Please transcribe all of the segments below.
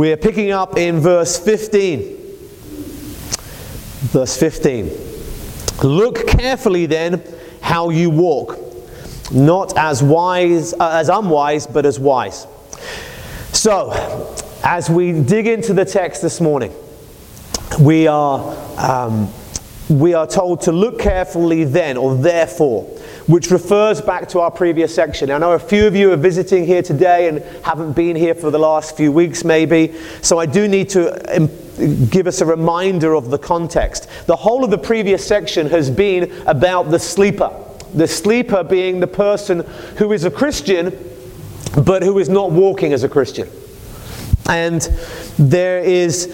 We're picking up in verse 15. Verse 15. Look carefully then how you walk, not as wise uh, as unwise, but as wise. So, as we dig into the text this morning, we are um, we are told to look carefully then, or therefore, which refers back to our previous section. I know a few of you are visiting here today and haven't been here for the last few weeks, maybe. So I do need to um, give us a reminder of the context. The whole of the previous section has been about the sleeper. The sleeper being the person who is a Christian, but who is not walking as a Christian. And there is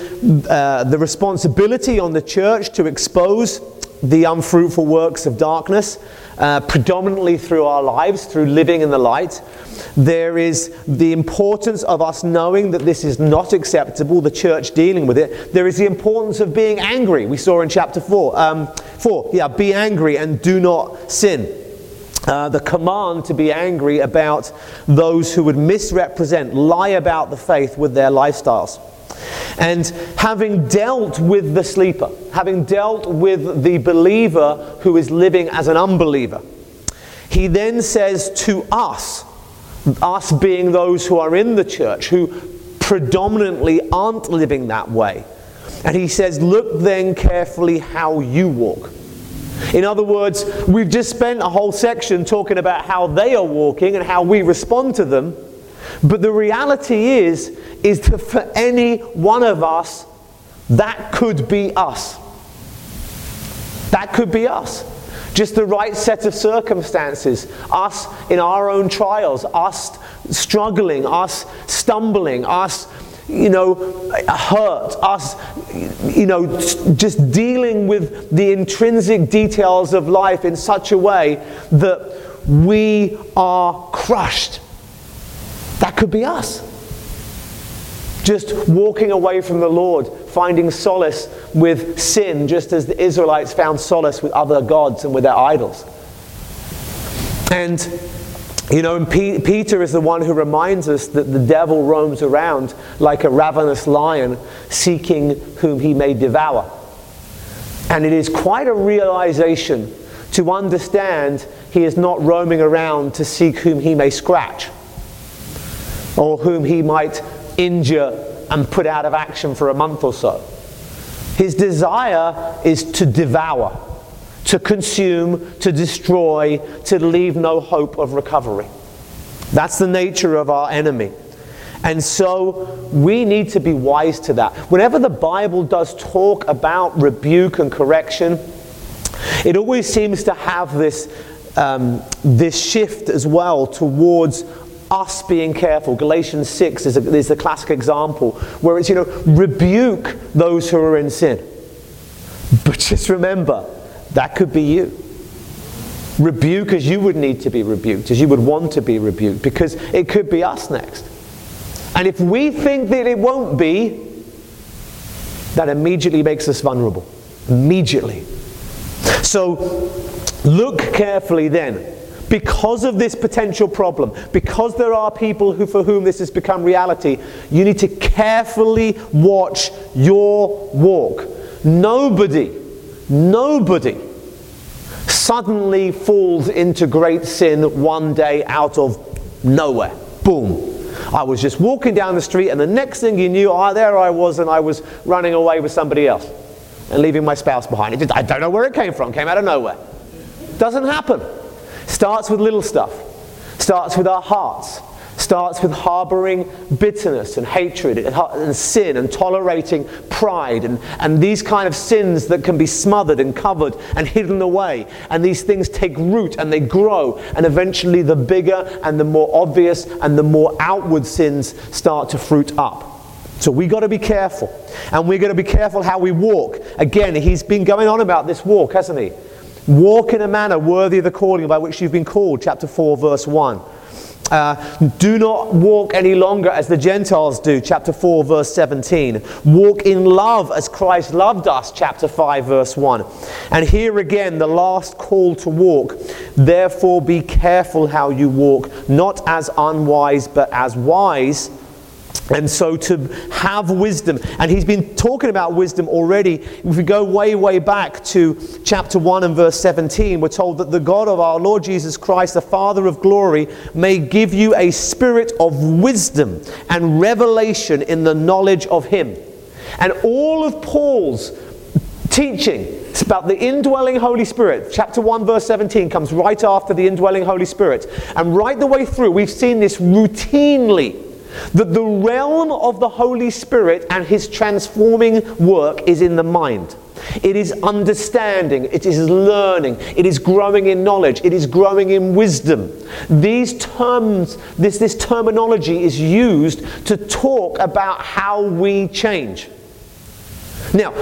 uh, the responsibility on the church to expose the unfruitful works of darkness, uh, predominantly through our lives, through living in the light. There is the importance of us knowing that this is not acceptable, the church dealing with it. There is the importance of being angry. We saw in chapter 4. Um, 4, yeah, be angry and do not sin. Uh, the command to be angry about those who would misrepresent, lie about the faith with their lifestyles. And having dealt with the sleeper, having dealt with the believer who is living as an unbeliever, he then says to us, us being those who are in the church, who predominantly aren't living that way, and he says, Look then carefully how you walk. In other words, we've just spent a whole section talking about how they are walking and how we respond to them. But the reality is, is that for any one of us, that could be us. That could be us. Just the right set of circumstances. Us in our own trials, us struggling, us stumbling, us you know, hurt, us, you know, just dealing with the intrinsic details of life in such a way that we are crushed. That could be us. Just walking away from the Lord, finding solace with sin, just as the Israelites found solace with other gods and with their idols. And you know, P- Peter is the one who reminds us that the devil roams around like a ravenous lion seeking whom he may devour. And it is quite a realization to understand he is not roaming around to seek whom he may scratch or whom he might injure and put out of action for a month or so. His desire is to devour to consume, to destroy, to leave no hope of recovery. That's the nature of our enemy. And so we need to be wise to that. Whenever the Bible does talk about rebuke and correction, it always seems to have this, um, this shift as well towards us being careful. Galatians 6 is, a, is the classic example where it's, you know, rebuke those who are in sin. But just remember, that could be you. Rebuke as you would need to be rebuked, as you would want to be rebuked, because it could be us next. And if we think that it won't be, that immediately makes us vulnerable. Immediately. So look carefully then. Because of this potential problem, because there are people who, for whom this has become reality, you need to carefully watch your walk. Nobody, nobody suddenly falls into great sin one day out of nowhere. Boom. I was just walking down the street, and the next thing you knew, ah, there I was, and I was running away with somebody else and leaving my spouse behind. It I don't know where it came from, came out of nowhere. Doesn't happen. Starts with little stuff, starts with our hearts, starts with harboring bitterness and hatred and sin and tolerating pride and, and these kind of sins that can be smothered and covered and hidden away. And these things take root and they grow. And eventually, the bigger and the more obvious and the more outward sins start to fruit up. So we got to be careful. And we're going to be careful how we walk. Again, he's been going on about this walk, hasn't he? Walk in a manner worthy of the calling by which you've been called, chapter 4, verse 1. Uh, do not walk any longer as the Gentiles do, chapter 4, verse 17. Walk in love as Christ loved us, chapter 5, verse 1. And here again, the last call to walk. Therefore, be careful how you walk, not as unwise, but as wise, And so to have wisdom, and he's been talking about wisdom already. If we go way, way back to chapter 1 and verse 17, we're told that the God of our Lord Jesus Christ, the Father of glory, may give you a spirit of wisdom and revelation in the knowledge of him. And all of Paul's teaching it's about the indwelling Holy Spirit. Chapter 1, verse 17 comes right after the indwelling Holy Spirit. And right the way through, we've seen this routinely that the realm of the Holy Spirit and his transforming work is in the mind. It is understanding, it is learning, it is growing in knowledge, it is growing in wisdom. These terms, this, this terminology is used to talk about how we change. Now,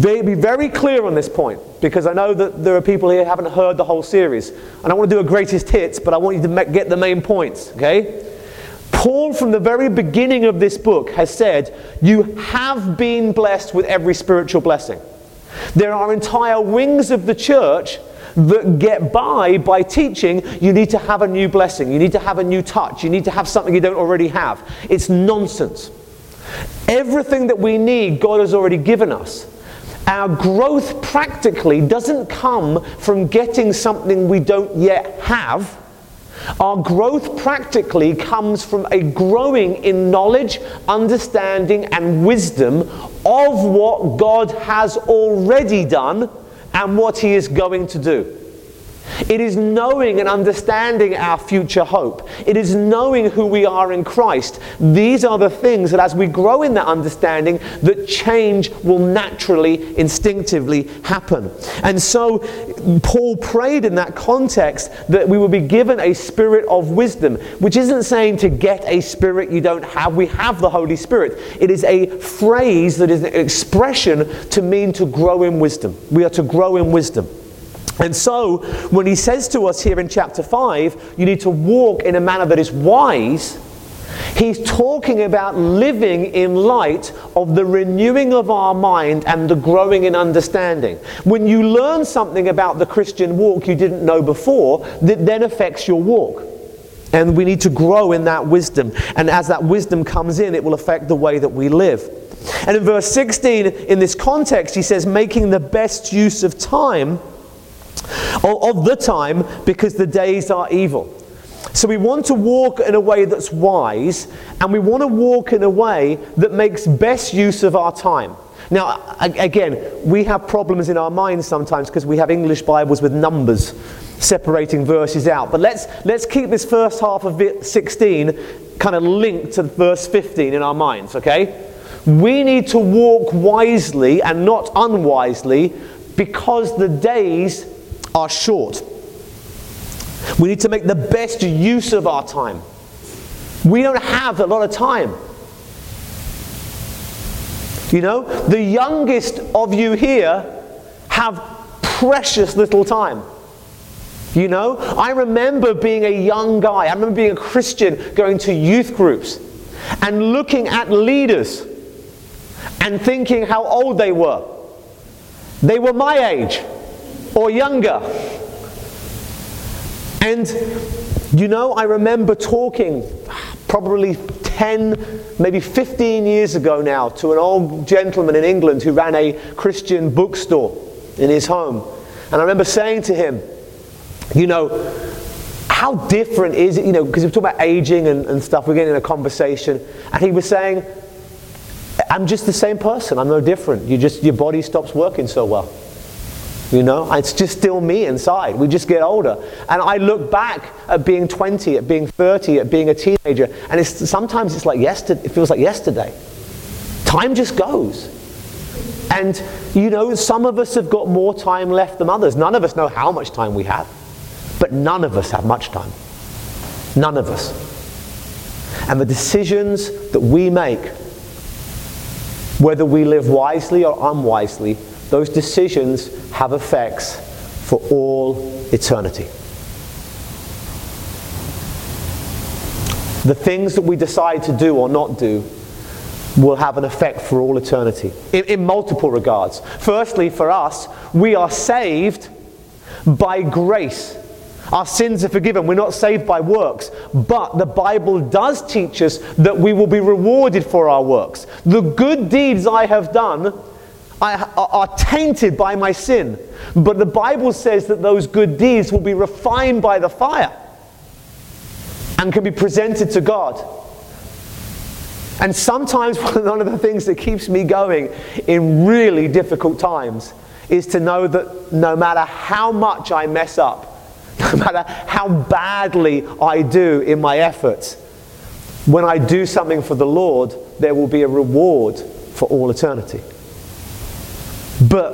be very clear on this point because I know that there are people here who haven't heard the whole series. And I want to do a greatest hits, but I want you to get the main points, okay? Paul, from the very beginning of this book, has said, You have been blessed with every spiritual blessing. There are entire wings of the church that get by by teaching you need to have a new blessing, you need to have a new touch, you need to have something you don't already have. It's nonsense. Everything that we need, God has already given us. Our growth practically doesn't come from getting something we don't yet have our growth practically comes from a growing in knowledge, understanding, and wisdom of what God has already done and what He is going to do. It is knowing and understanding our future hope. It is knowing who we are in Christ. These are the things that as we grow in that understanding, that change will naturally, instinctively happen. And so Paul prayed in that context that we will be given a spirit of wisdom, which isn't saying to get a spirit you don't have. We have the Holy Spirit. It is a phrase that is an expression to mean to grow in wisdom. We are to grow in wisdom. And so, when he says to us here in chapter 5, you need to walk in a manner that is wise, he's talking about living in light of the renewing of our mind and the growing in understanding. When you learn something about the Christian walk you didn't know before, that then affects your walk. And we need to grow in that wisdom. And as that wisdom comes in, it will affect the way that we live. And in verse 16, in this context, he says, making the best use of time of the time because the days are evil. So we want to walk in a way that's wise, and we want to walk in a way that makes best use of our time. Now, again, we have problems in our minds sometimes because we have English Bibles with numbers separating verses out. But let's, let's keep this first half of 16 kind of linked to verse 15 in our minds, okay? We need to walk wisely and not unwisely because the days are short. We need to make the best use of our time. We don't have a lot of time. You know, the youngest of you here have precious little time. You know, I remember being a young guy, I remember being a Christian going to youth groups and looking at leaders and thinking how old they were. They were my age or younger. And you know, I remember talking probably 10, maybe 15 years ago now to an old gentleman in England who ran a Christian bookstore in his home. And I remember saying to him, you know, how different is it, you know, because we talk about aging and, and stuff, we're getting in a conversation, and he was saying, I'm just the same person, I'm no different. You just, your body stops working so well. You know, it's just still me inside. We just get older. And I look back at being 20, at being 30, at being a teenager, and it's, sometimes it's like yesterday, it feels like yesterday. Time just goes. And, you know, some of us have got more time left than others. None of us know how much time we have, but none of us have much time. None of us. And the decisions that we make, whether we live wisely or unwisely, those decisions have effects for all eternity. The things that we decide to do or not do will have an effect for all eternity in, in, multiple regards. Firstly, for us, we are saved by grace. Our sins are forgiven. We're not saved by works. But the Bible does teach us that we will be rewarded for our works. The good deeds I have done are tainted by my sin. But the Bible says that those good deeds will be refined by the fire and can be presented to God. And sometimes one of the things that keeps me going in really difficult times is to know that no matter how much I mess up, no matter how badly I do in my efforts, when I do something for the Lord, there will be a reward for all eternity. But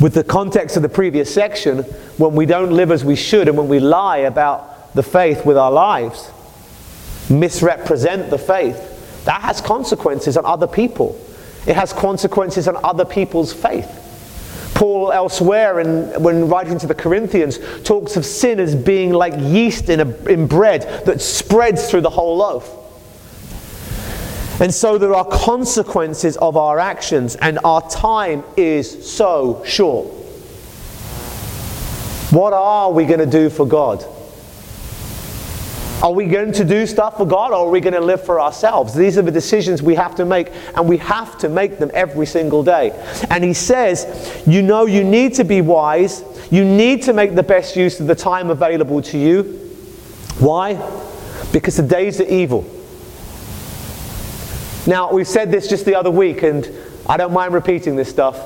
with the context of the previous section, when we don't live as we should and when we lie about the faith with our lives, misrepresent the faith, that has consequences on other people. It has consequences on other people's faith. Paul, elsewhere, in, when writing to the Corinthians, talks of sin as being like yeast in, a, in bread that spreads through the whole loaf. And so there are consequences of our actions, and our time is so short. What are we going to do for God? Are we going to do stuff for God or are we going to live for ourselves? These are the decisions we have to make, and we have to make them every single day. And he says, You know, you need to be wise. You need to make the best use of the time available to you. Why? Because the days are evil. Now, we said this just the other week, and I don't mind repeating this stuff,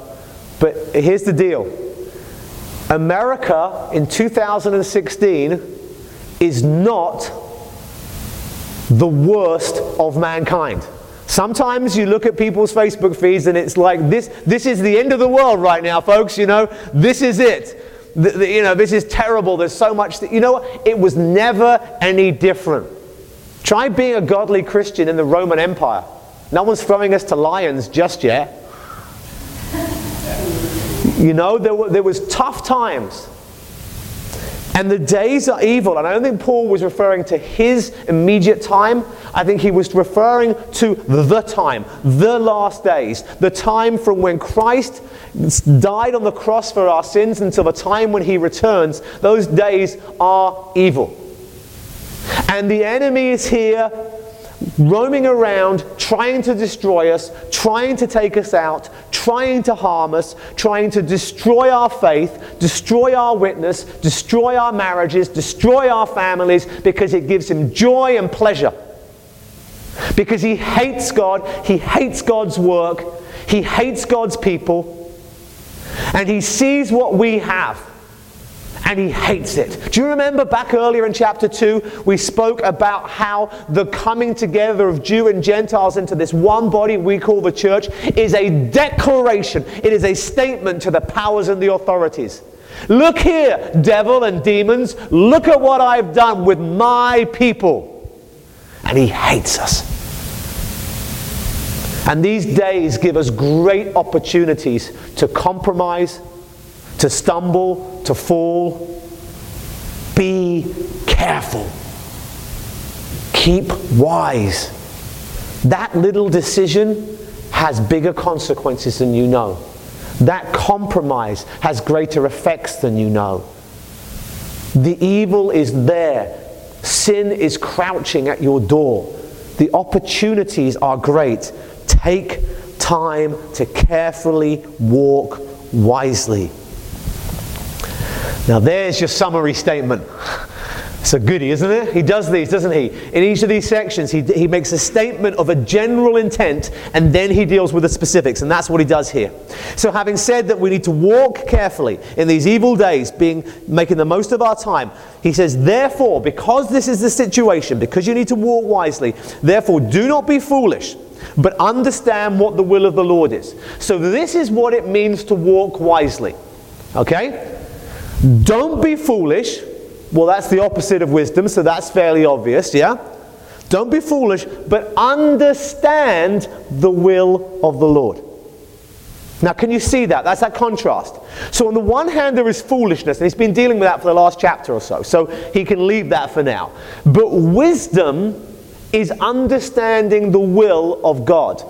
but here's the deal America in 2016 is not the worst of mankind. Sometimes you look at people's Facebook feeds and it's like this this is the end of the world right now folks, you know. This is it. The, the, you know, this is terrible. There's so much that, you know? It was never any different. Try being a godly Christian in the Roman Empire. No one's throwing us to lions just yet. You know, there, were, there was tough times. And the days are evil. And I don't think Paul was referring to his immediate time. I think he was referring to the time, the last days, the time from when Christ died on the cross for our sins until the time when he returns. Those days are evil. And the enemy is here roaming around, trying to destroy us, trying to take us out, trying to harm us, trying to destroy our faith, destroy our witness, destroy our marriages, destroy our families, because it gives him joy and pleasure. Because he hates God, he hates God's work, he hates God's people, and he sees what we have and he hates it. Do you remember back earlier in chapter 2, we spoke about how the coming together of Jew and Gentiles into this one body we call the church is a declaration, it is a statement to the powers and the authorities. Look here, devil and demons, look at what I've done with my people. And he hates us. And these days give us great opportunities to compromise, to stumble, to fall. Be careful. Keep wise. That little decision has bigger consequences than you know. That compromise has greater effects than you know. The evil is there. Sin is crouching at your door. The opportunities are great. Take time to carefully walk wisely. Now, there's your summary statement. It's a goodie, isn't it? He does these, doesn't he? In each of these sections, he, he makes a statement of a general intent and then he deals with the specifics, and that's what he does here. So, having said that we need to walk carefully in these evil days, being making the most of our time, he says, Therefore, because this is the situation, because you need to walk wisely, therefore do not be foolish, but understand what the will of the Lord is. So, this is what it means to walk wisely. Okay? Don't be foolish. Well, that's the opposite of wisdom, so that's fairly obvious, yeah? Don't be foolish, but understand the will of the Lord. Now, can you see that? That's that contrast. So, on the one hand, there is foolishness, and he's been dealing with that for the last chapter or so, so he can leave that for now. But wisdom is understanding the will of God.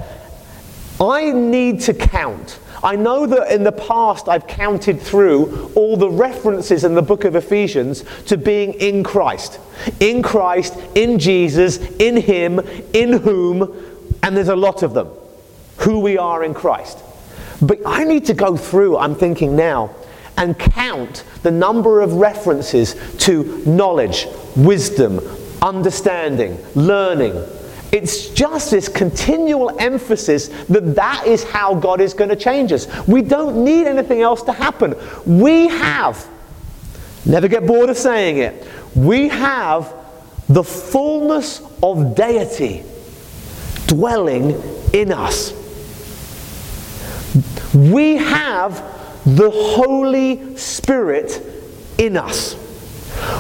I need to count. I know that in the past I've counted through all the references in the book of Ephesians to being in Christ. In Christ, in Jesus, in Him, in whom, and there's a lot of them. Who we are in Christ. But I need to go through, I'm thinking now, and count the number of references to knowledge, wisdom, understanding, learning, it's just this continual emphasis that that is how God is going to change us. We don't need anything else to happen. We have, never get bored of saying it, we have the fullness of deity dwelling in us. We have the Holy Spirit in us.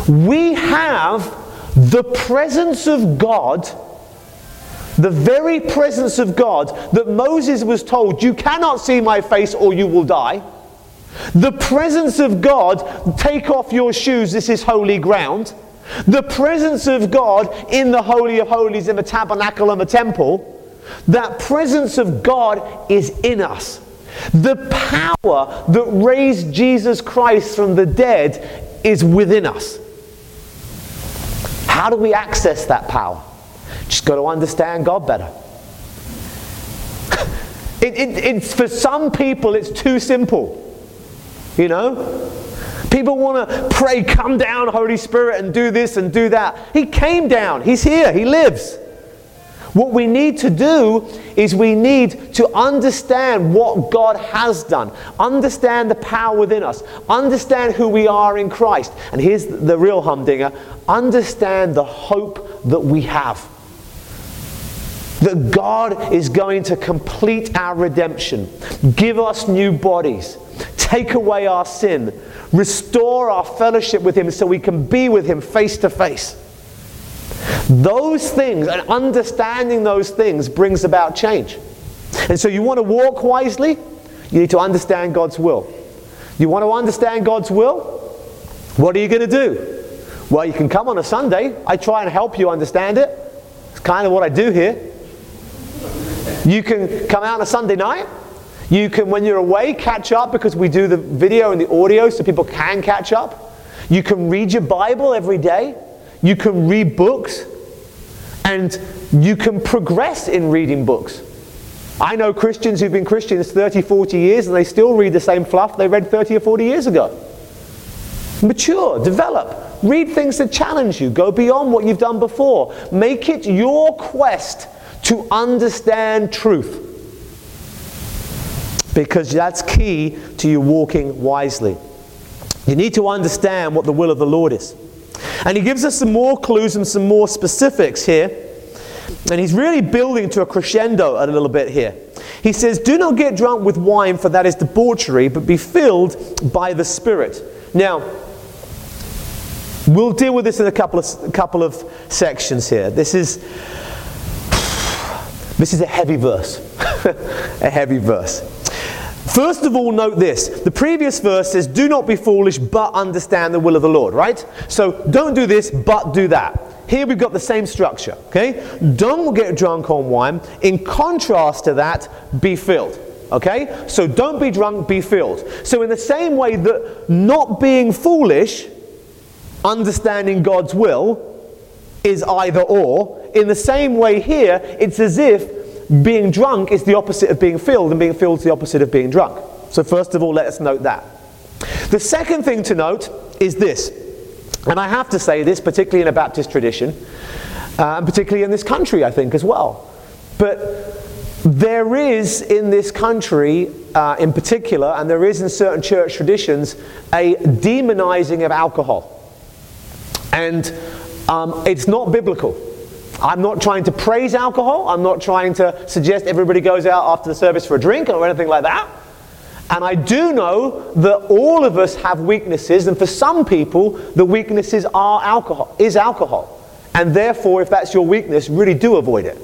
We have the presence of God the very presence of God that Moses was told, You cannot see my face or you will die. The presence of God, take off your shoes, this is holy ground. The presence of God in the Holy of Holies, in the tabernacle and the temple. That presence of God is in us. The power that raised Jesus Christ from the dead is within us. How do we access that power? Just got to understand God better. it, it, it's, for some people, it's too simple. You know? People want to pray, come down, Holy Spirit, and do this and do that. He came down. He's here. He lives. What we need to do is we need to understand what God has done, understand the power within us, understand who we are in Christ. And here's the real humdinger understand the hope that we have that God is going to complete our redemption, give us new bodies, take away our sin, restore our fellowship with Him so we can be with Him face to face. Those things and understanding those things brings about change. And so you want to walk wisely, you need to understand God's will. You want to understand God's will? What are you going to do? Well, you can come on a Sunday. I try and help you understand it. It's kind of what I do here. You can come out on a Sunday night. You can, when you're away, catch up because we do the video and the audio so people can catch up. You can read your Bible every day. You can read books. And you can progress in reading books. I know Christians who've been Christians 30, 40 years and they still read the same fluff they read 30 or 40 years ago. Mature, develop, read things that challenge you, go beyond what you've done before. Make it your quest to understand truth. Because that's key to you walking wisely. You need to understand what the will of the Lord is. And he gives us some more clues and some more specifics here. And he's really building to a crescendo a little bit here. He says, Do not get drunk with wine, for that is debauchery, but be filled by the Spirit. Now, we'll deal with this in a couple of, couple of sections here. This is this is a heavy verse. a heavy verse. First of all, note this. The previous verse says, Do not be foolish, but understand the will of the Lord, right? So don't do this, but do that. Here we've got the same structure, okay? Don't get drunk on wine. In contrast to that, be filled. Okay? So don't be drunk, be filled. So, in the same way that not being foolish, understanding God's will, is either or, in the same way here, it's as if being drunk is the opposite of being filled, and being filled is the opposite of being drunk. So, first of all, let us note that. The second thing to note is this, and I have to say this, particularly in a Baptist tradition, uh, and particularly in this country, I think, as well. But there is in this country, uh, in particular, and there is in certain church traditions, a demonizing of alcohol. And um, it's not biblical. I'm not trying to praise alcohol. I'm not trying to suggest everybody goes out after the service for a drink or anything like that. And I do know that all of us have weaknesses, and for some people, the weaknesses are alcohol, is alcohol. And therefore, if that's your weakness, really do avoid it.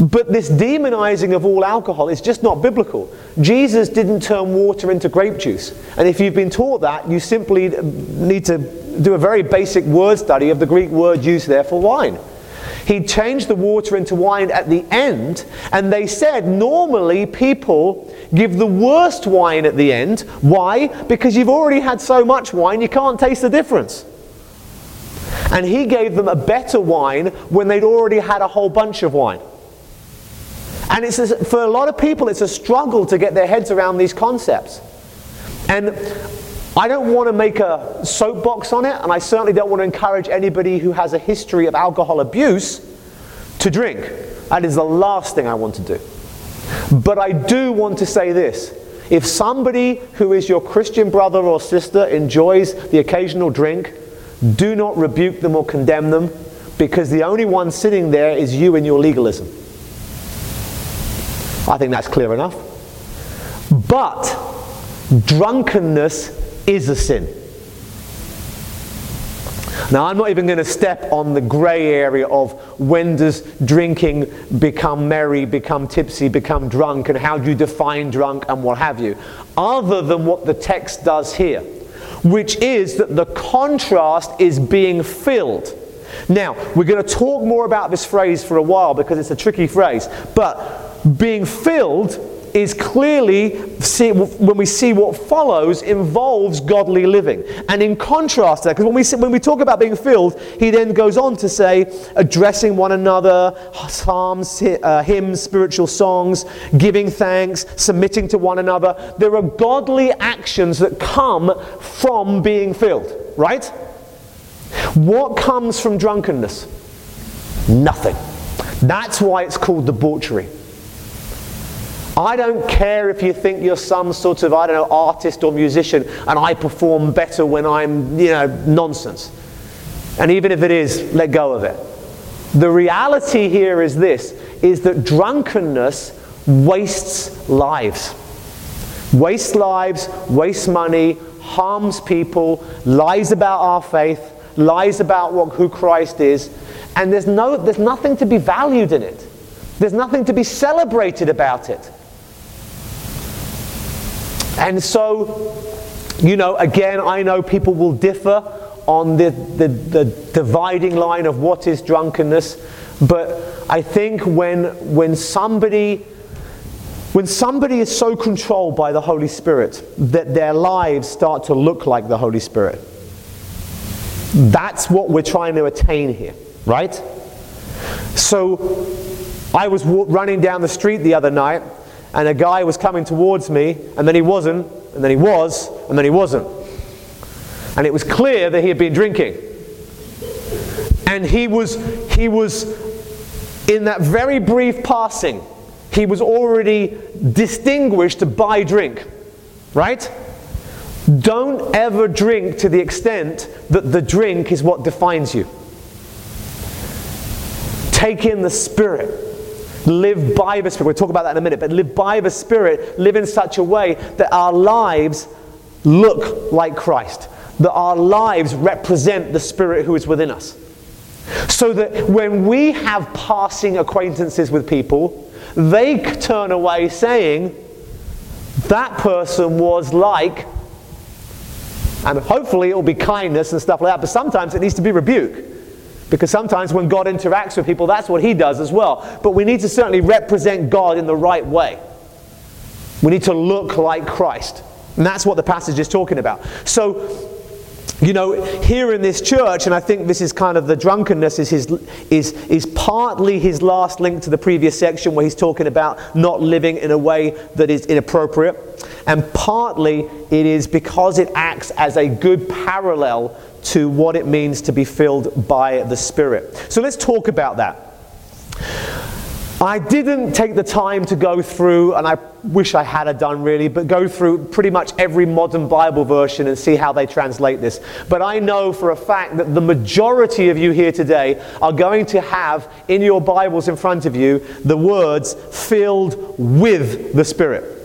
But this demonizing of all alcohol is just not biblical. Jesus didn't turn water into grape juice. And if you've been taught that, you simply need to do a very basic word study of the Greek word used there for wine. he changed the water into wine at the end, and they said normally people give the worst wine at the end. Why? Because you've already had so much wine, you can't taste the difference. And he gave them a better wine when they'd already had a whole bunch of wine. And it's a, for a lot of people, it's a struggle to get their heads around these concepts. And I don't want to make a soapbox on it, and I certainly don't want to encourage anybody who has a history of alcohol abuse to drink. That is the last thing I want to do. But I do want to say this. If somebody who is your Christian brother or sister enjoys the occasional drink, do not rebuke them or condemn them because the only one sitting there is you and your legalism. I think that's clear enough. But drunkenness is a sin. Now, I'm not even going to step on the grey area of when does drinking become merry, become tipsy, become drunk, and how do you define drunk and what have you, other than what the text does here, which is that the contrast is being filled. Now, we're going to talk more about this phrase for a while because it's a tricky phrase, but being filled is clearly, see, when we see what follows, involves godly living. And in contrast to that, because when we, when we talk about being filled, he then goes on to say, addressing one another, psalms, uh, hymns, spiritual songs, giving thanks, submitting to one another. There are godly actions that come from being filled, right? What comes from drunkenness? Nothing. That's why it's called debauchery. I don't care if you think you're some sort of, I don't know, artist or musician and I perform better when I'm, you know, nonsense. And even if it is, let go of it. The reality here is this is that drunkenness wastes lives. Wastes lives, wastes money, harms people, lies about our faith, lies about what, who Christ is, and there's, no, there's nothing to be valued in it. There's nothing to be celebrated about it. And so, you know, again, I know people will differ on the, the, the dividing line of what is drunkenness, but I think when, when somebody when somebody is so controlled by the Holy Spirit that their lives start to look like the Holy Spirit, that's what we're trying to attain here, right? So I was running down the street the other night and a guy was coming towards me, and then he wasn't, and then he was, and then he wasn't. And it was clear that he had been drinking. And he was, he was in that very brief passing, he was already distinguished by drink. Right? Don't ever drink to the extent that the drink is what defines you. Take in the Spirit. Live by the Spirit. We'll talk about that in a minute, but live by the Spirit. Live in such a way that our lives look like Christ, that our lives represent the Spirit who is within us. So that when we have passing acquaintances with people, they turn away saying, that person was like, and hopefully it will be kindness and stuff like that, but sometimes it needs to be rebuke. Because sometimes when God interacts with people, that's what He does as well. But we need to certainly represent God in the right way. We need to look like Christ. And that's what the passage is talking about. So, you know, here in this church, and I think this is kind of the drunkenness is, his, is, is partly his last link to the previous section where he's talking about not living in a way that is inappropriate. And partly it is because it acts as a good parallel to what it means to be filled by the Spirit. So let's talk about that. I didn't take the time to go through, and I wish I had done really, but go through pretty much every modern Bible version and see how they translate this. But I know for a fact that the majority of you here today are going to have in your Bibles in front of you the words filled with the Spirit.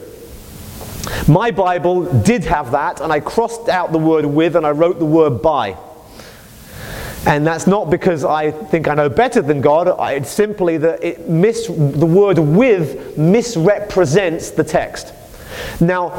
My Bible did have that, and I crossed out the word with and I wrote the word by. And that's not because I think I know better than God, it's simply that it mis- the word with misrepresents the text. Now,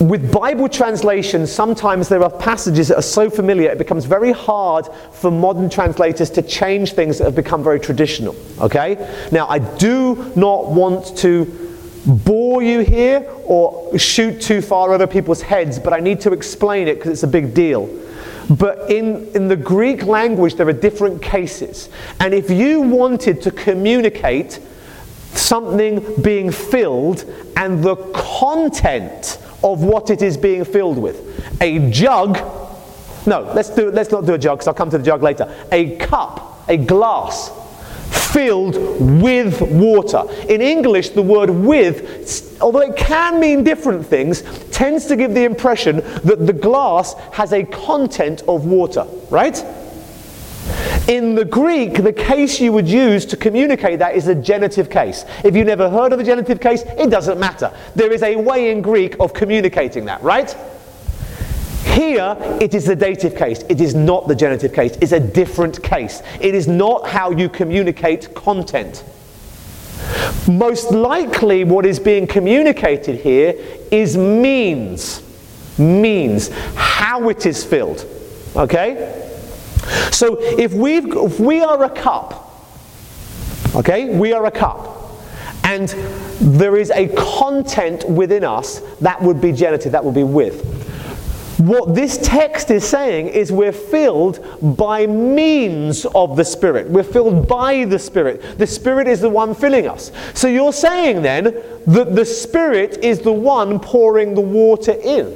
with Bible translations, sometimes there are passages that are so familiar it becomes very hard for modern translators to change things that have become very traditional. Okay? Now, I do not want to bore you here or shoot too far over people's heads, but I need to explain it because it's a big deal. But in, in the Greek language, there are different cases. And if you wanted to communicate something being filled and the content of what it is being filled with. A jug, no, let's, do, let's not do a jug because I'll come to the jug later. A cup, a glass filled with water. In English, the word with, although it can mean different things, tends to give the impression that the glass has a content of water, right? In the Greek, the case you would use to communicate that is a genitive case. If you've never heard of a genitive case, it doesn't matter. There is a way in Greek of communicating that, right? Here, it is the dative case. It is not the genitive case. It's a different case. It is not how you communicate content. Most likely, what is being communicated here is means. Means. How it is filled. Okay? So if, we if we are a cup, okay, we are a cup, and there is a content within us, that would be genitive, that would be with. What this text is saying is we're filled by means of the Spirit. We're filled by the Spirit. The Spirit is the one filling us. So you're saying then that the Spirit is the one pouring the water in.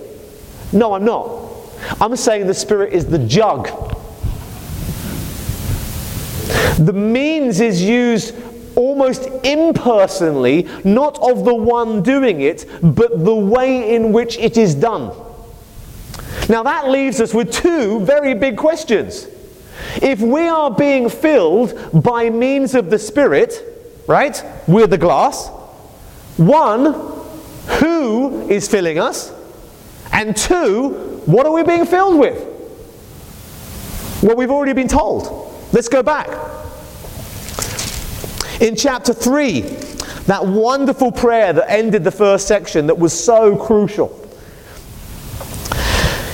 No, I'm not. I'm saying the Spirit is the jug the means is used almost impersonally, not of the one doing it, but the way in which it is done. Now that leaves us with two very big questions. If we are being filled by means of the Spirit, right, with the glass, one, who is filling us? And two, what are we being filled with? Well, we've already been told. Let's go back. In chapter 3, that wonderful prayer that ended the first section that was so crucial.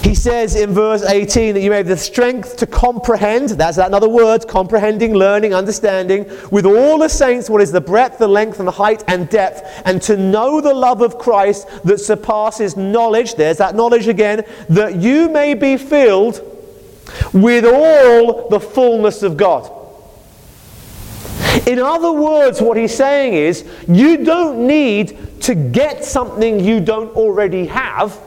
He says in verse 18 that you may have the strength to comprehend, that's another word, comprehending, learning, understanding, with all the saints what is the breadth, the length, and the height and depth, and to know the love of Christ that surpasses knowledge, there's that knowledge again, that you may be filled with all the fullness of God. In other words, what he's saying is, you don't need to get something you don't already have.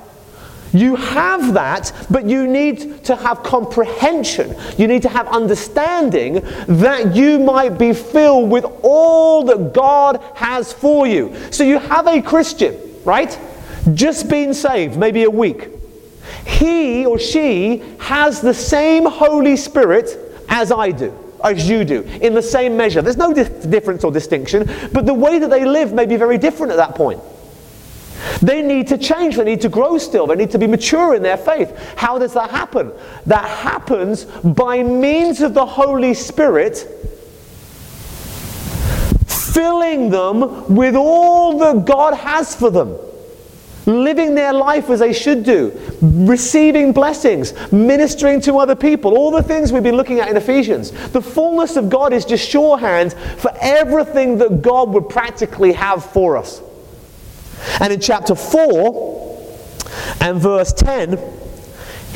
You have that, but you need to have comprehension. You need to have understanding that you might be filled with all that God has for you. So you have a Christian, right? Just been saved, maybe a week he or she has the same Holy Spirit as I do, as you do, in the same measure. There's no di- difference or distinction, but the way that they live may be very different at that point. They need to change, they need to grow still, they need to be mature in their faith. How does that happen? That happens by means of the Holy Spirit filling them with all that God has for them living their life as they should do, receiving blessings, ministering to other people, all the things we've been looking at in Ephesians. The fullness of God is just shorthand for everything that God would practically have for us. And in chapter 4 and verse 10,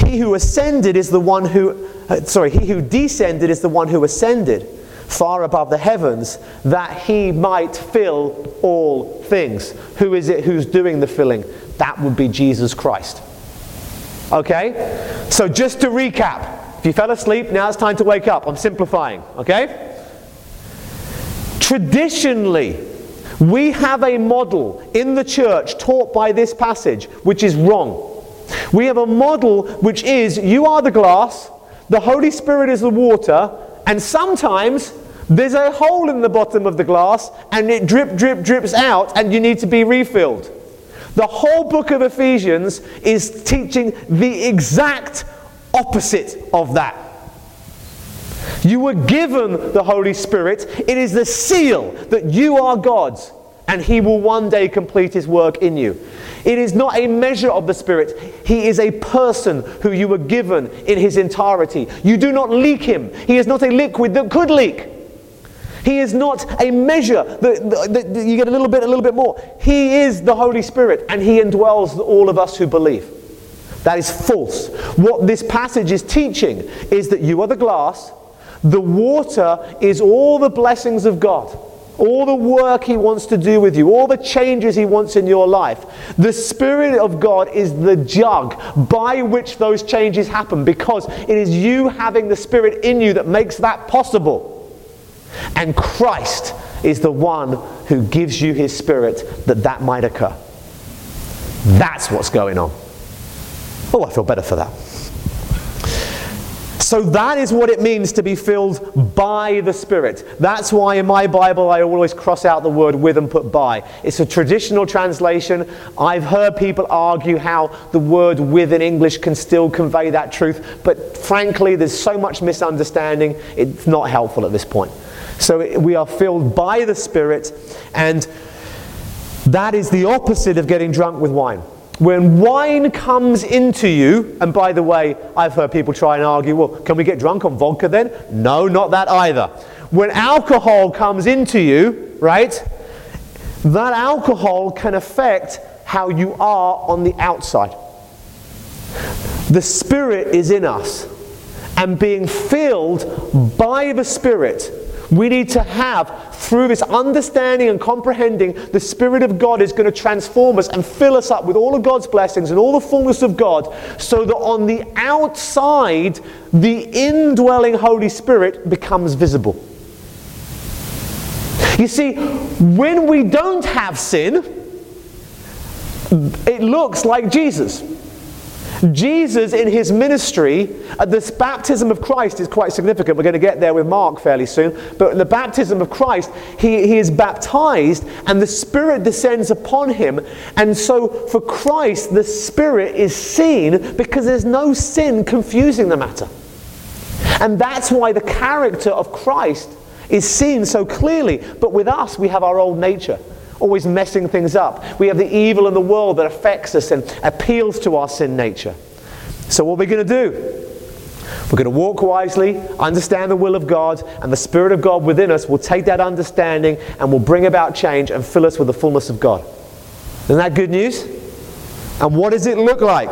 he who ascended is the one who, uh, sorry, he who descended is the one who ascended far above the heavens that he might fill all things. Who is it who's doing the filling? That would be Jesus Christ. Okay? So just to recap, if you fell asleep, now it's time to wake up. I'm simplifying, okay? Traditionally, we have a model in the church taught by this passage which is wrong. We have a model which is you are the glass, the Holy Spirit is the water, and sometimes there's a hole in the bottom of the glass and it drip, drip, drips out, and you need to be refilled. The whole book of Ephesians is teaching the exact opposite of that. You were given the Holy Spirit, it is the seal that you are God's. and he will one day complete his work in you. It is not a measure of the Spirit. He is a person who you were given in his entirety. You do not leak him. He is not a liquid that could leak. He is not a measure that, that, that you get a little bit, a little bit more. He is the Holy Spirit, and He indwells all of us who believe. That is false. What this passage is teaching is that you are the glass, the water is all the blessings of God all the work He wants to do with you, all the changes He wants in your life. The Spirit of God is the jug by which those changes happen because it is you having the Spirit in you that makes that possible. And Christ is the one who gives you His Spirit that that might occur. That's what's going on. Oh, I feel better for that. So that is what it means to be filled by the Spirit. That's why in my Bible I always cross out the word with and put by. It's a traditional translation. I've heard people argue how the word with in English can still convey that truth, but frankly, there's so much misunderstanding, it's not helpful at this point. So we are filled by the Spirit, and that is the opposite of getting drunk with wine. When wine comes into you, and by the way, I've heard people try and argue, well, can we get drunk on vodka then? No, not that either. When alcohol comes into you, right, that alcohol can affect how you are on the outside. The Spirit is in us, and being filled by the Spirit we need to have, through this understanding and comprehending, the Spirit of God is going to transform us and fill us up with all of God's blessings and all the fullness of God, so that on the outside, the indwelling Holy Spirit becomes visible. You see, when we don't have sin, it looks like Jesus. Jesus, in his ministry, at this baptism of Christ is quite significant. We're going to get there with Mark fairly soon. But the baptism of Christ, he, he is baptized and the Spirit descends upon him. And so for Christ, the Spirit is seen because there's no sin confusing the matter. And that's why the character of Christ is seen so clearly. But with us, we have our old nature always messing things up. We have the evil in the world that affects us and appeals to our sin nature. So, what are we going to do? We're going to walk wisely, understand the will of God, and the Spirit of God within us will take that understanding and will bring about change and fill us with the fullness of God. Isn't that good news? And what does it look like?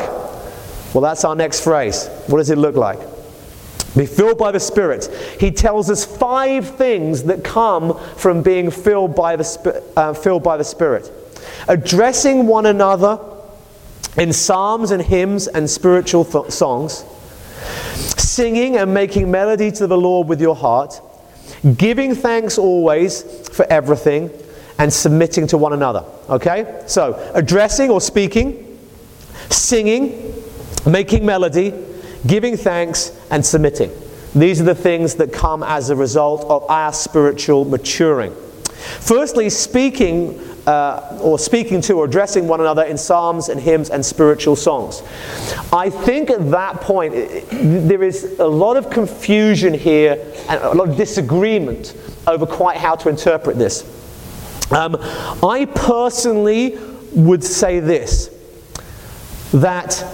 Well, that's our next phrase. What does it look like? Be filled by the Spirit. He tells us five things that come from being filled by the, uh, filled by the Spirit. Addressing one another in psalms and hymns and spiritual th- songs. Singing and making melody to the Lord with your heart. Giving thanks always for everything. And submitting to one another. Okay? So, addressing or speaking. Singing. Making melody giving thanks, and submitting. These are the things that come as a result of our spiritual maturing. Firstly, speaking uh, or speaking to or addressing one another in psalms and hymns and spiritual songs. I think at that point there is a lot of confusion here and a lot of disagreement over quite how to interpret this. Um, I personally would say this that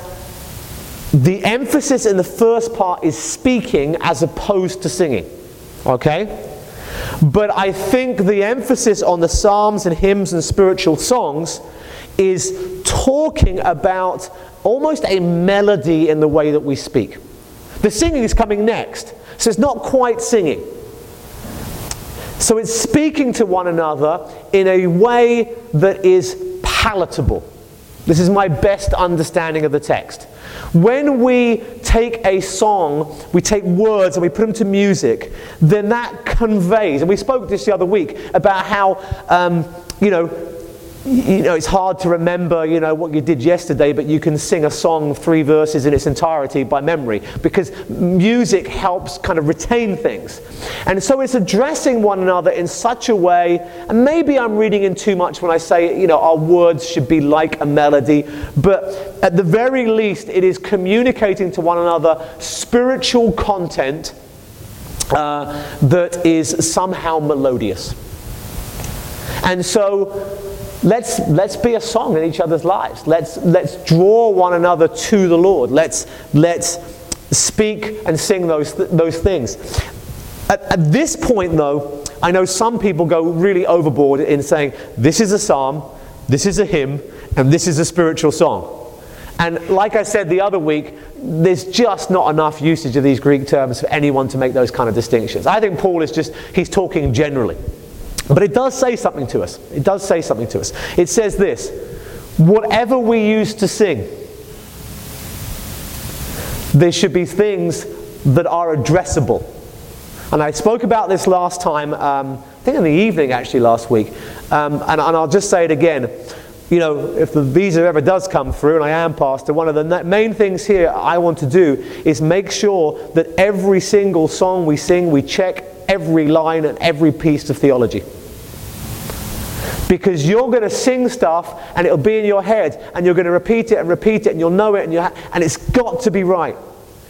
the emphasis in the first part is speaking as opposed to singing. Okay? But I think the emphasis on the psalms and hymns and spiritual songs is talking about almost a melody in the way that we speak. The singing is coming next, so it's not quite singing. So it's speaking to one another in a way that is palatable. This is my best understanding of the text. When we take a song, we take words and we put them to music, then that conveys, and we spoke this the other week about how, um, you know, you know, it's hard to remember, you know, what you did yesterday, but you can sing a song, three verses in its entirety by memory, because music helps kind of retain things. And so it's addressing one another in such a way, and maybe I'm reading in too much when I say, you know, our words should be like a melody, but at the very least, it is communicating to one another spiritual content uh, that is somehow melodious. And so let's, let's be a song in each other's lives. Let's, let's draw one another to the Lord. Let's, let's speak and sing those, th- those things. At, at this point, though, I know some people go really overboard in saying, this is a psalm, this is a hymn, and this is a spiritual song. And like I said the other week, there's just not enough usage of these Greek terms for anyone to make those kind of distinctions. I think Paul is just, he's talking generally. But it does say something to us. It does say something to us. It says this whatever we use to sing, there should be things that are addressable. And I spoke about this last time, um, I think in the evening actually last week, um, and, and I'll just say it again you know, if the visa ever does come through, and I am pastor, one of the main things here I want to do is make sure that every single song we sing, we check every line and every piece of theology. Because you're going to sing stuff and it'll be in your head and you're going to repeat it and repeat it and you'll know it and, ha- and it's got to be right.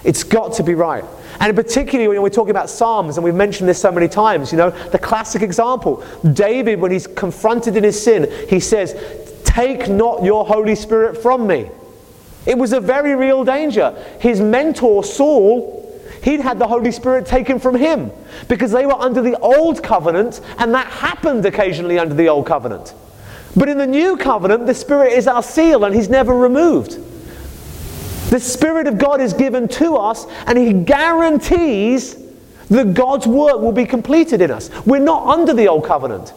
It's got to be right. And particularly when we're talking about Psalms, and we've mentioned this so many times, you know, the classic example David, when he's confronted in his sin, he says, Take not your Holy Spirit from me. It was a very real danger. His mentor, Saul, he'd had the Holy Spirit taken from him because they were under the old covenant, and that happened occasionally under the old covenant. But in the new covenant, the Spirit is our seal and he's never removed. The Spirit of God is given to us, and he guarantees that God's work will be completed in us. We're not under the old covenant.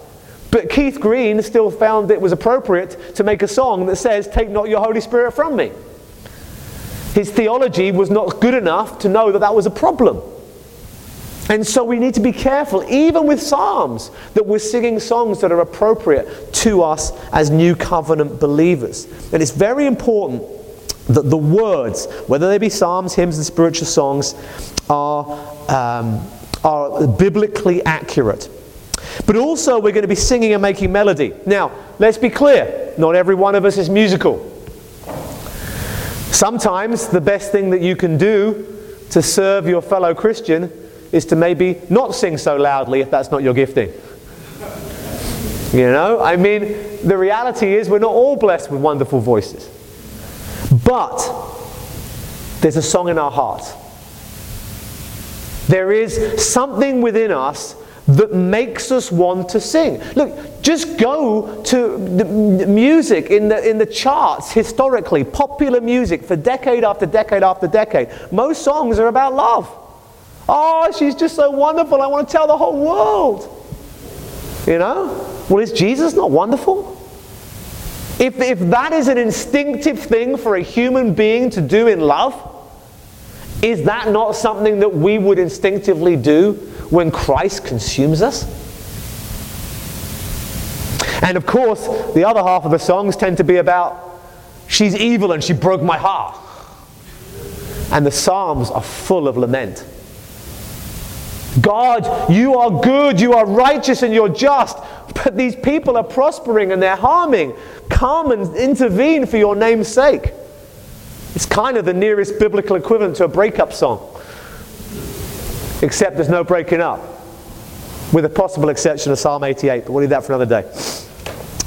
But Keith Green still found it was appropriate to make a song that says, Take not your Holy Spirit from me. His theology was not good enough to know that that was a problem. And so we need to be careful, even with Psalms, that we're singing songs that are appropriate to us as new covenant believers. And it's very important that the words, whether they be Psalms, hymns, and spiritual songs, are, um, are biblically accurate. But also, we're going to be singing and making melody. Now, let's be clear not every one of us is musical. Sometimes the best thing that you can do to serve your fellow Christian is to maybe not sing so loudly if that's not your gifting. You know, I mean, the reality is we're not all blessed with wonderful voices. But there's a song in our heart. There is something within us that makes us want to sing. Look, just go to the music in the, in the charts historically, popular music for decade after decade after decade. Most songs are about love. Oh, she's just so wonderful. I want to tell the whole world. You know? Well, is Jesus not wonderful? If, if that is an instinctive thing for a human being to do in love, is that not something that we would instinctively do when Christ consumes us? And of course, the other half of the songs tend to be about, she's evil and she broke my heart. And the Psalms are full of lament. God, you are good, you are righteous, and you're just, but these people are prospering and they're harming. Come and intervene for your name's sake. It's kind of the nearest biblical equivalent to a breakup song except there's no breaking up, with a possible exception of Psalm 88, but we'll leave that for another day.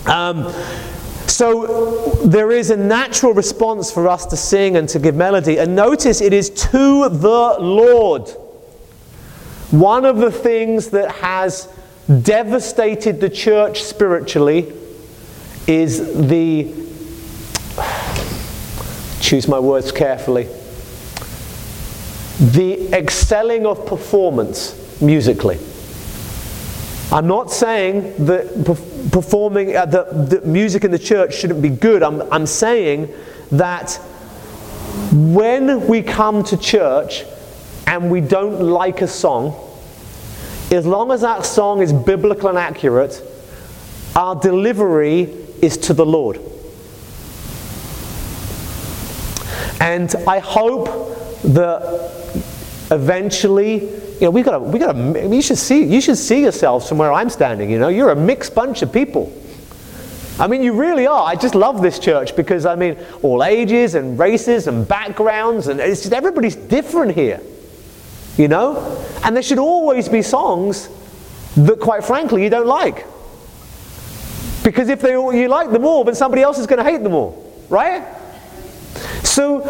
Um, so there is a natural response for us to sing and to give melody, and notice it is to the Lord. One of the things that has devastated the church spiritually is the, choose my words carefully, the excelling of performance musically. I'm not saying that performing uh, music in the church shouldn't be good. I'm, I'm saying that when we come to church and we don't like a song, as long as that song is biblical and accurate, our delivery is to the Lord. And I hope that eventually, you know, we got we got you should see, you should see yourselves from where I'm standing. You know, you're a mixed bunch of people. I mean, you really are. I just love this church because, I mean, all ages and races and backgrounds, and it's just everybody's different here. You know? And there should always be songs that, quite frankly, you don't like. Because if they, you like them all, then somebody else is going to hate them all, right? So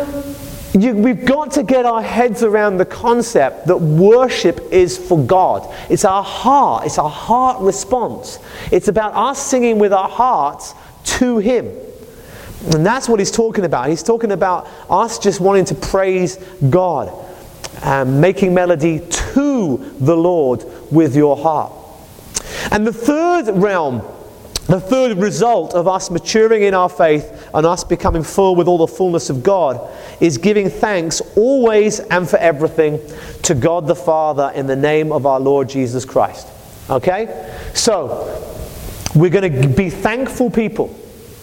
you, we've got to get our heads around the concept that worship is for God. It's our heart, it's our heart response. It's about us singing with our hearts to Him. And that's what he's talking about. He's talking about us just wanting to praise God, and making melody to the Lord with your heart. And the third realm the third result of us maturing in our faith and us becoming full with all the fullness of God is giving thanks always and for everything to God the Father in the name of our Lord Jesus Christ. Okay? So, we're going to be thankful people.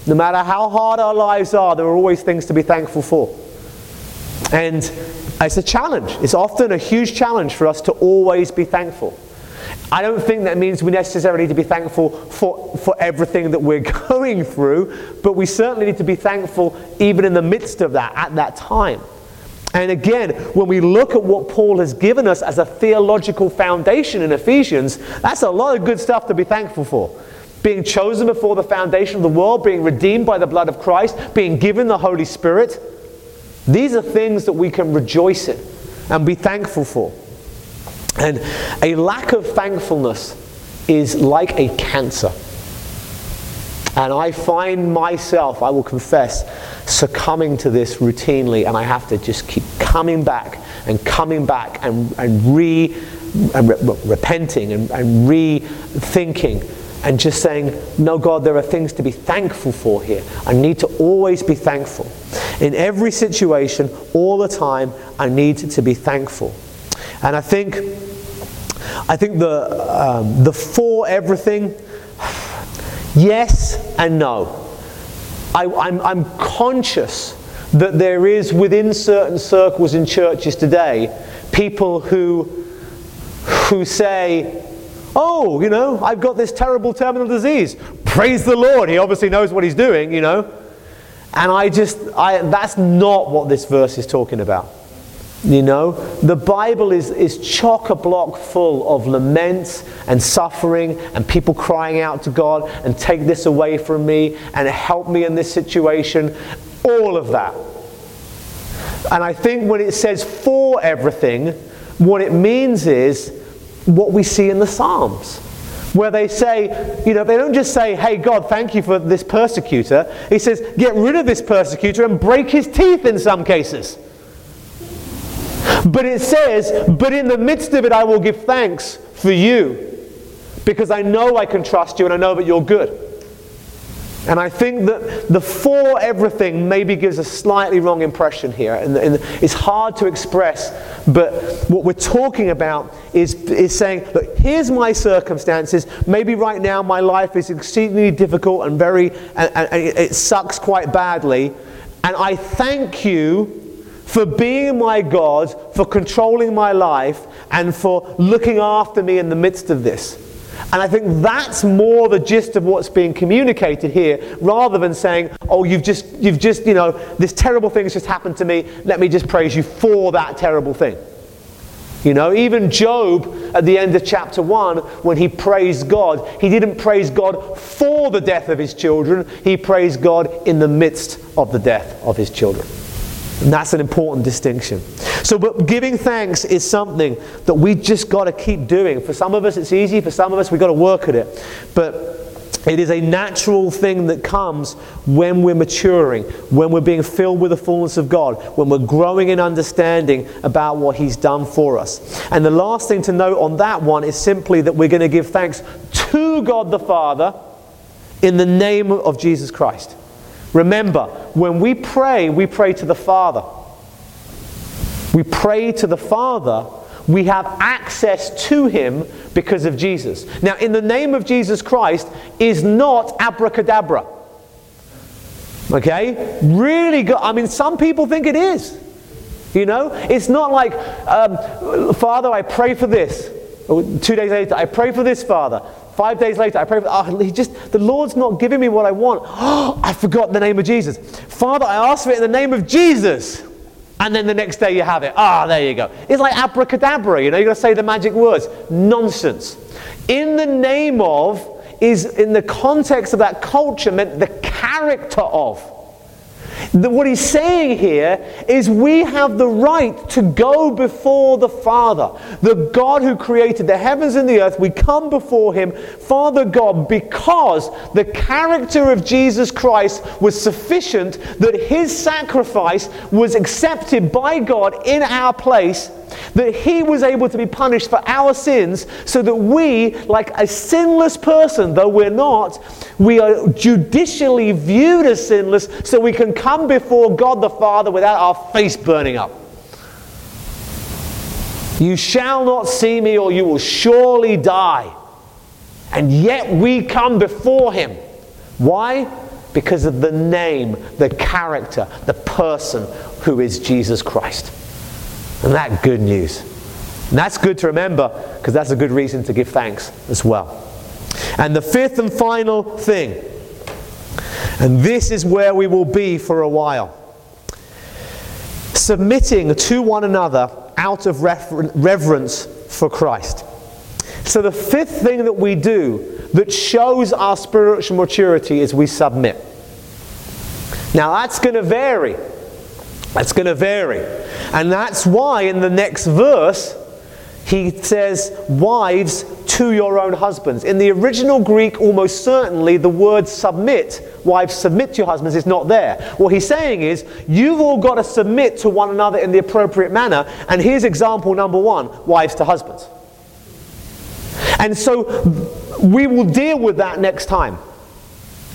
No matter how hard our lives are, there are always things to be thankful for. And it's a challenge. It's often a huge challenge for us to always be thankful. I don't think that means we necessarily need to be thankful for, for everything that we're going through, but we certainly need to be thankful even in the midst of that, at that time. And again, when we look at what Paul has given us as a theological foundation in Ephesians, that's a lot of good stuff to be thankful for. Being chosen before the foundation of the world, being redeemed by the blood of Christ, being given the Holy Spirit. These are things that we can rejoice in and be thankful for. And a lack of thankfulness is like a cancer. And I find myself, I will confess, succumbing to this routinely, and I have to just keep coming back and coming back and, and re and re- repenting and, and rethinking and just saying, No, God, there are things to be thankful for here. I need to always be thankful. In every situation, all the time, I need to be thankful. And I think I think the, um, the for everything, yes and no. I, I'm, I'm conscious that there is within certain circles in churches today people who, who say, Oh, you know, I've got this terrible terminal disease. Praise the Lord. He obviously knows what he's doing, you know. And I just, I, that's not what this verse is talking about. You know, the Bible is, is chock a block full of laments and suffering and people crying out to God and take this away from me and help me in this situation. All of that. And I think when it says for everything, what it means is what we see in the Psalms. Where they say, you know, they don't just say, hey, God, thank you for this persecutor. He says, get rid of this persecutor and break his teeth in some cases. But it says, But in the midst of it, I will give thanks for you because I know I can trust you and I know that you're good. And I think that the for everything maybe gives a slightly wrong impression here. And, and, it's hard to express, but what we're talking about is, is saying, look, here's my circumstances. Maybe right now my life is exceedingly difficult and very, and, and it sucks quite badly. And I thank you for being my God, for controlling my life, and for looking after me in the midst of this. And I think that's more the gist of what's being communicated here, rather than saying, oh, you've just, you've just, you know, this terrible thing has just happened to me, let me just praise you for that terrible thing. You know, even Job at the end of chapter 1, when he praised God, he didn't praise God for the death of his children, he praised God in the midst of the death of his children. And that's an important distinction. So, but giving thanks is something that we just got to keep doing. For some of us, it's easy. For some of us, we've got to work at it. But it is a natural thing that comes when we're maturing, when we're being filled with the fullness of God, when we're growing in understanding about what He's done for us. And the last thing to note on that one is simply that we're going to give thanks to God the Father in the name of Jesus Christ. Remember, when we pray, we pray to the Father. We pray to the Father. We have access to Him because of Jesus. Now, in the name of Jesus Christ is not abracadabra. Okay? Really good. I mean, some people think it is. You know? It's not like, um, Father, I pray for this. Two days later, I pray for this, Father. Five days later, I pray for, oh, he just, the Lord's not giving me what I want. Oh, I forgot the name of Jesus. Father, I asked for it in the name of Jesus. And then the next day you have it. Ah, oh, there you go. It's like abracadabra, you know, you're going to say the magic words. Nonsense. In the name of is, in the context of that culture, meant the character of. What he's saying here is we have the right to go before the Father, the God who created the heavens and the earth. We come before him, Father God, because the character of Jesus Christ was sufficient that his sacrifice was accepted by God in our place that he was able to be punished for our sins so that we, like a sinless person, though we're not, we are judicially viewed as sinless so we can come before God the Father without our face burning up. You shall not see me, or you will surely die. And yet we come before him. Why? Because of the name, the character, the person who is Jesus Christ. And that good news. And that's good to remember because that's a good reason to give thanks as well. And the fifth and final thing, and this is where we will be for a while submitting to one another out of rever- reverence for Christ. So, the fifth thing that we do that shows our spiritual maturity is we submit. Now, that's going to vary. That's going to vary. And that's why in the next verse, he says, Wives, to your own husbands. In the original Greek, almost certainly, the word submit, wives, submit to your husbands, is not there. What he's saying is, you've all got to submit to one another in the appropriate manner. And here's example number one wives to husbands. And so we will deal with that next time.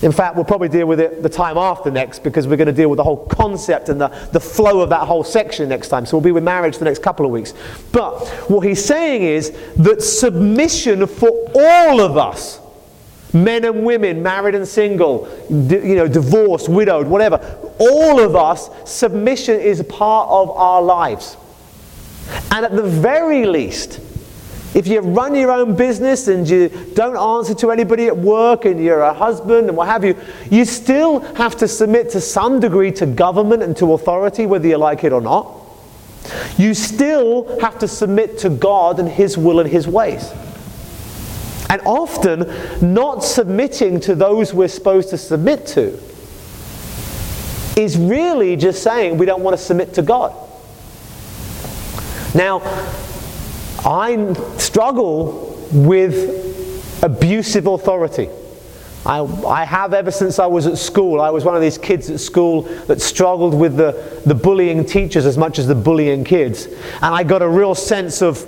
In fact, we'll probably deal with it the time after next because we're going to deal with the whole concept and the, the flow of that whole section next time. So we'll be with marriage for the next couple of weeks. But what he's saying is that submission for all of us, men and women, married and single, you know, divorced, widowed, whatever, all of us, submission is a part of our lives. And at the very least, if you run your own business and you don't answer to anybody at work and you're a husband and what have you, you still have to submit to some degree to government and to authority, whether you like it or not. You still have to submit to God and His will and His ways. And often, not submitting to those we're supposed to submit to is really just saying we don't want to submit to God. Now, I struggle with abusive authority. I, I, have ever since I was at school. I was one of these kids at school that struggled with the, the bullying teachers as much as the bullying kids. And I got a real sense of,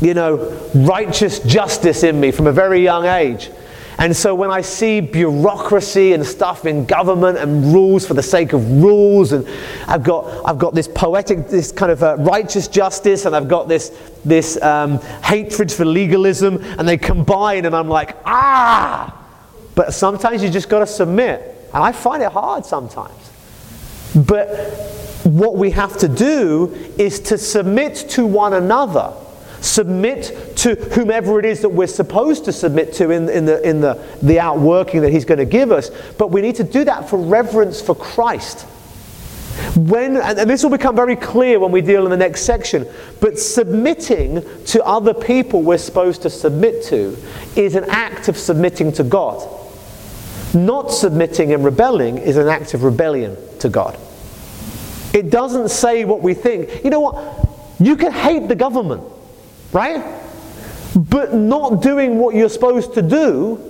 you know, righteous justice in me from a very young age. And so when I see bureaucracy and stuff in government and rules for the sake of rules, and I've got, I've got this poetic, this kind of uh, righteous justice, and I've got this, this um, hatred for legalism, and they combine, and I'm like, ah! But sometimes you just got to submit. And I find it hard sometimes. But what we have to do is to submit to one another submit to whomever it is that we're supposed to submit to in, in, the, in the, the outworking that He's going to give us. But we need to do that for reverence for Christ. When, and this will become very clear when we deal in the next section, but submitting to other people we're supposed to submit to is an act of submitting to God. Not submitting and rebelling is an act of rebellion to God. It doesn't say what we think. You know what? You can hate the government. Right? But not doing what you're supposed to do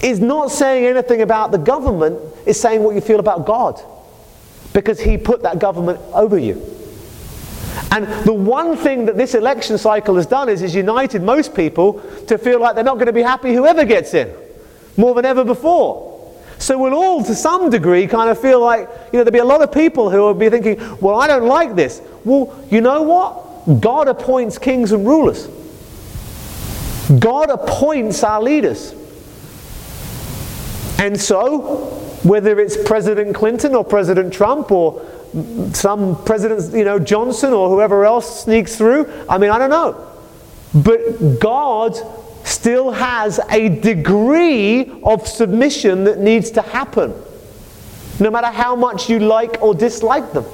is not saying anything about the government, it's saying what you feel about God. Because He put that government over you. And the one thing that this election cycle has done is, is united most people to feel like they're not going to be happy whoever gets in, more than ever before. So we'll all, to some degree, kind of feel like, you know, there'll be a lot of people who will be thinking, well, I don't like this. Well, you know what? God appoints kings and rulers. God appoints our leaders. And so, whether it's President Clinton or President Trump or some President, you know, Johnson or whoever else sneaks through, I mean, I don't know. But God still has a degree of submission that needs to happen, no matter how much you like or dislike them.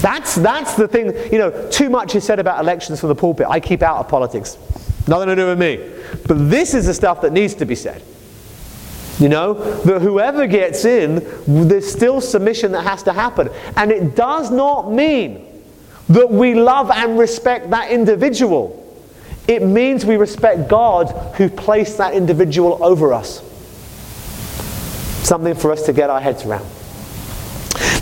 That's, that's the thing, you know, too much is said about elections from the pulpit. I keep out of politics. Nothing to do with me. But this is the stuff that needs to be said. You know, that whoever gets in, there's still submission that has to happen. And it does not mean that we love and respect that individual. It means we respect God who placed that individual over us. Something for us to get our heads around.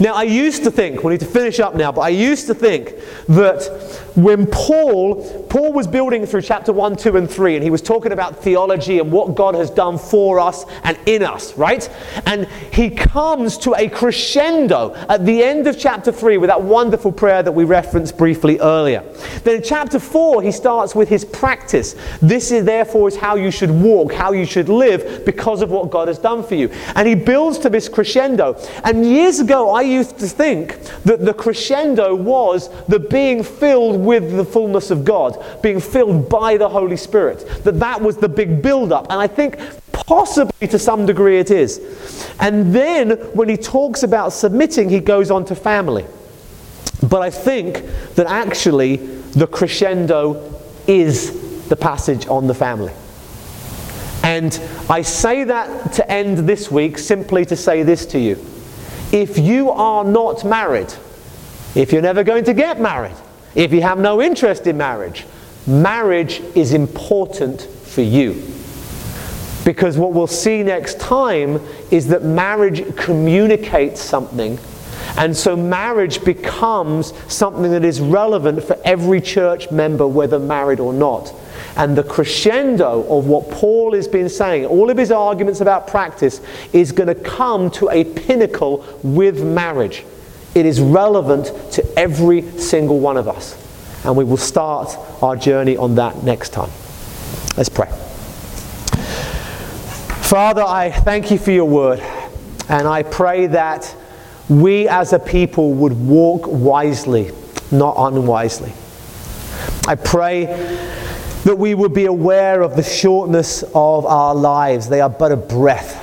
Now, I used to think, we need to finish up now, but I used to think that when Paul, Paul was building through chapter 1, 2, and 3, and he was talking about theology and what God has done for us and in us, right? And he comes to a crescendo at the end of chapter 3 with that wonderful prayer that we referenced briefly earlier. Then in chapter 4, he starts with his practice. This is therefore is how you should walk, how you should live because of what God has done for you. And he builds to this crescendo. And years ago, I used to think that the crescendo was the being filled with the fullness of God, being filled by the Holy Spirit. That that was the big build up. And I think possibly to some degree it is. And then when he talks about submitting, he goes on to family. But I think that actually the crescendo is the passage on the family. And I say that to end this week simply to say this to you. If you are not married, if you're never going to get married, if you have no interest in marriage, marriage is important for you. Because what we'll see next time is that marriage communicates something. And so marriage becomes something that is relevant for every church member, whether married or not. And the crescendo of what Paul has been saying, all of his arguments about practice, is going to come to a pinnacle with marriage. It is relevant to every single one of us. And we will start our journey on that next time. Let's pray. Father, I thank you for your word. And I pray that we as a people would walk wisely, not unwisely. I pray that we would be aware of the shortness of our lives. They are but a breath.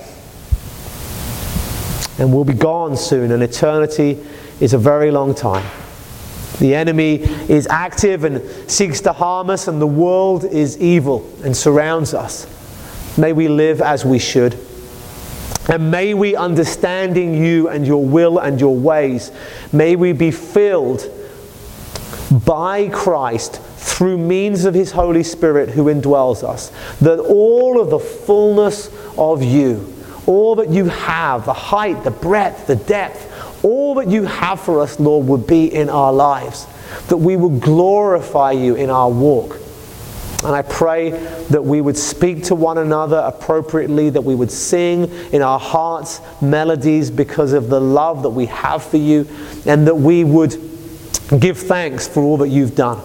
And we'll be gone soon, and eternity is a very long time. The enemy is active and seeks to harm us, and the world is evil and surrounds us. May we live as we should. And may we, understanding you and your will and your ways, may we be filled by Christ through means of his Holy Spirit who indwells us, that all of the fullness of you, all that you have, the height, the breadth, the depth, all that you have for us, Lord, would be in our lives, that we would glorify you in our walk. And I pray that we would speak to one another appropriately, that we would sing in our hearts melodies because of the love that we have for you, and that we would give thanks for all that you've done.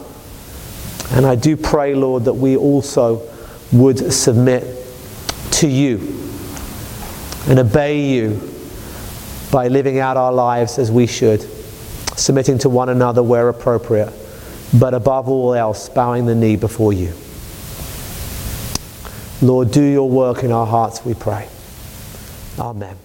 And I do pray, Lord, that we also would submit to you and obey you by living out our lives as we should, submitting to one another where appropriate, but above all else, bowing the knee before you. Lord, do your work in our hearts, we pray. Amen.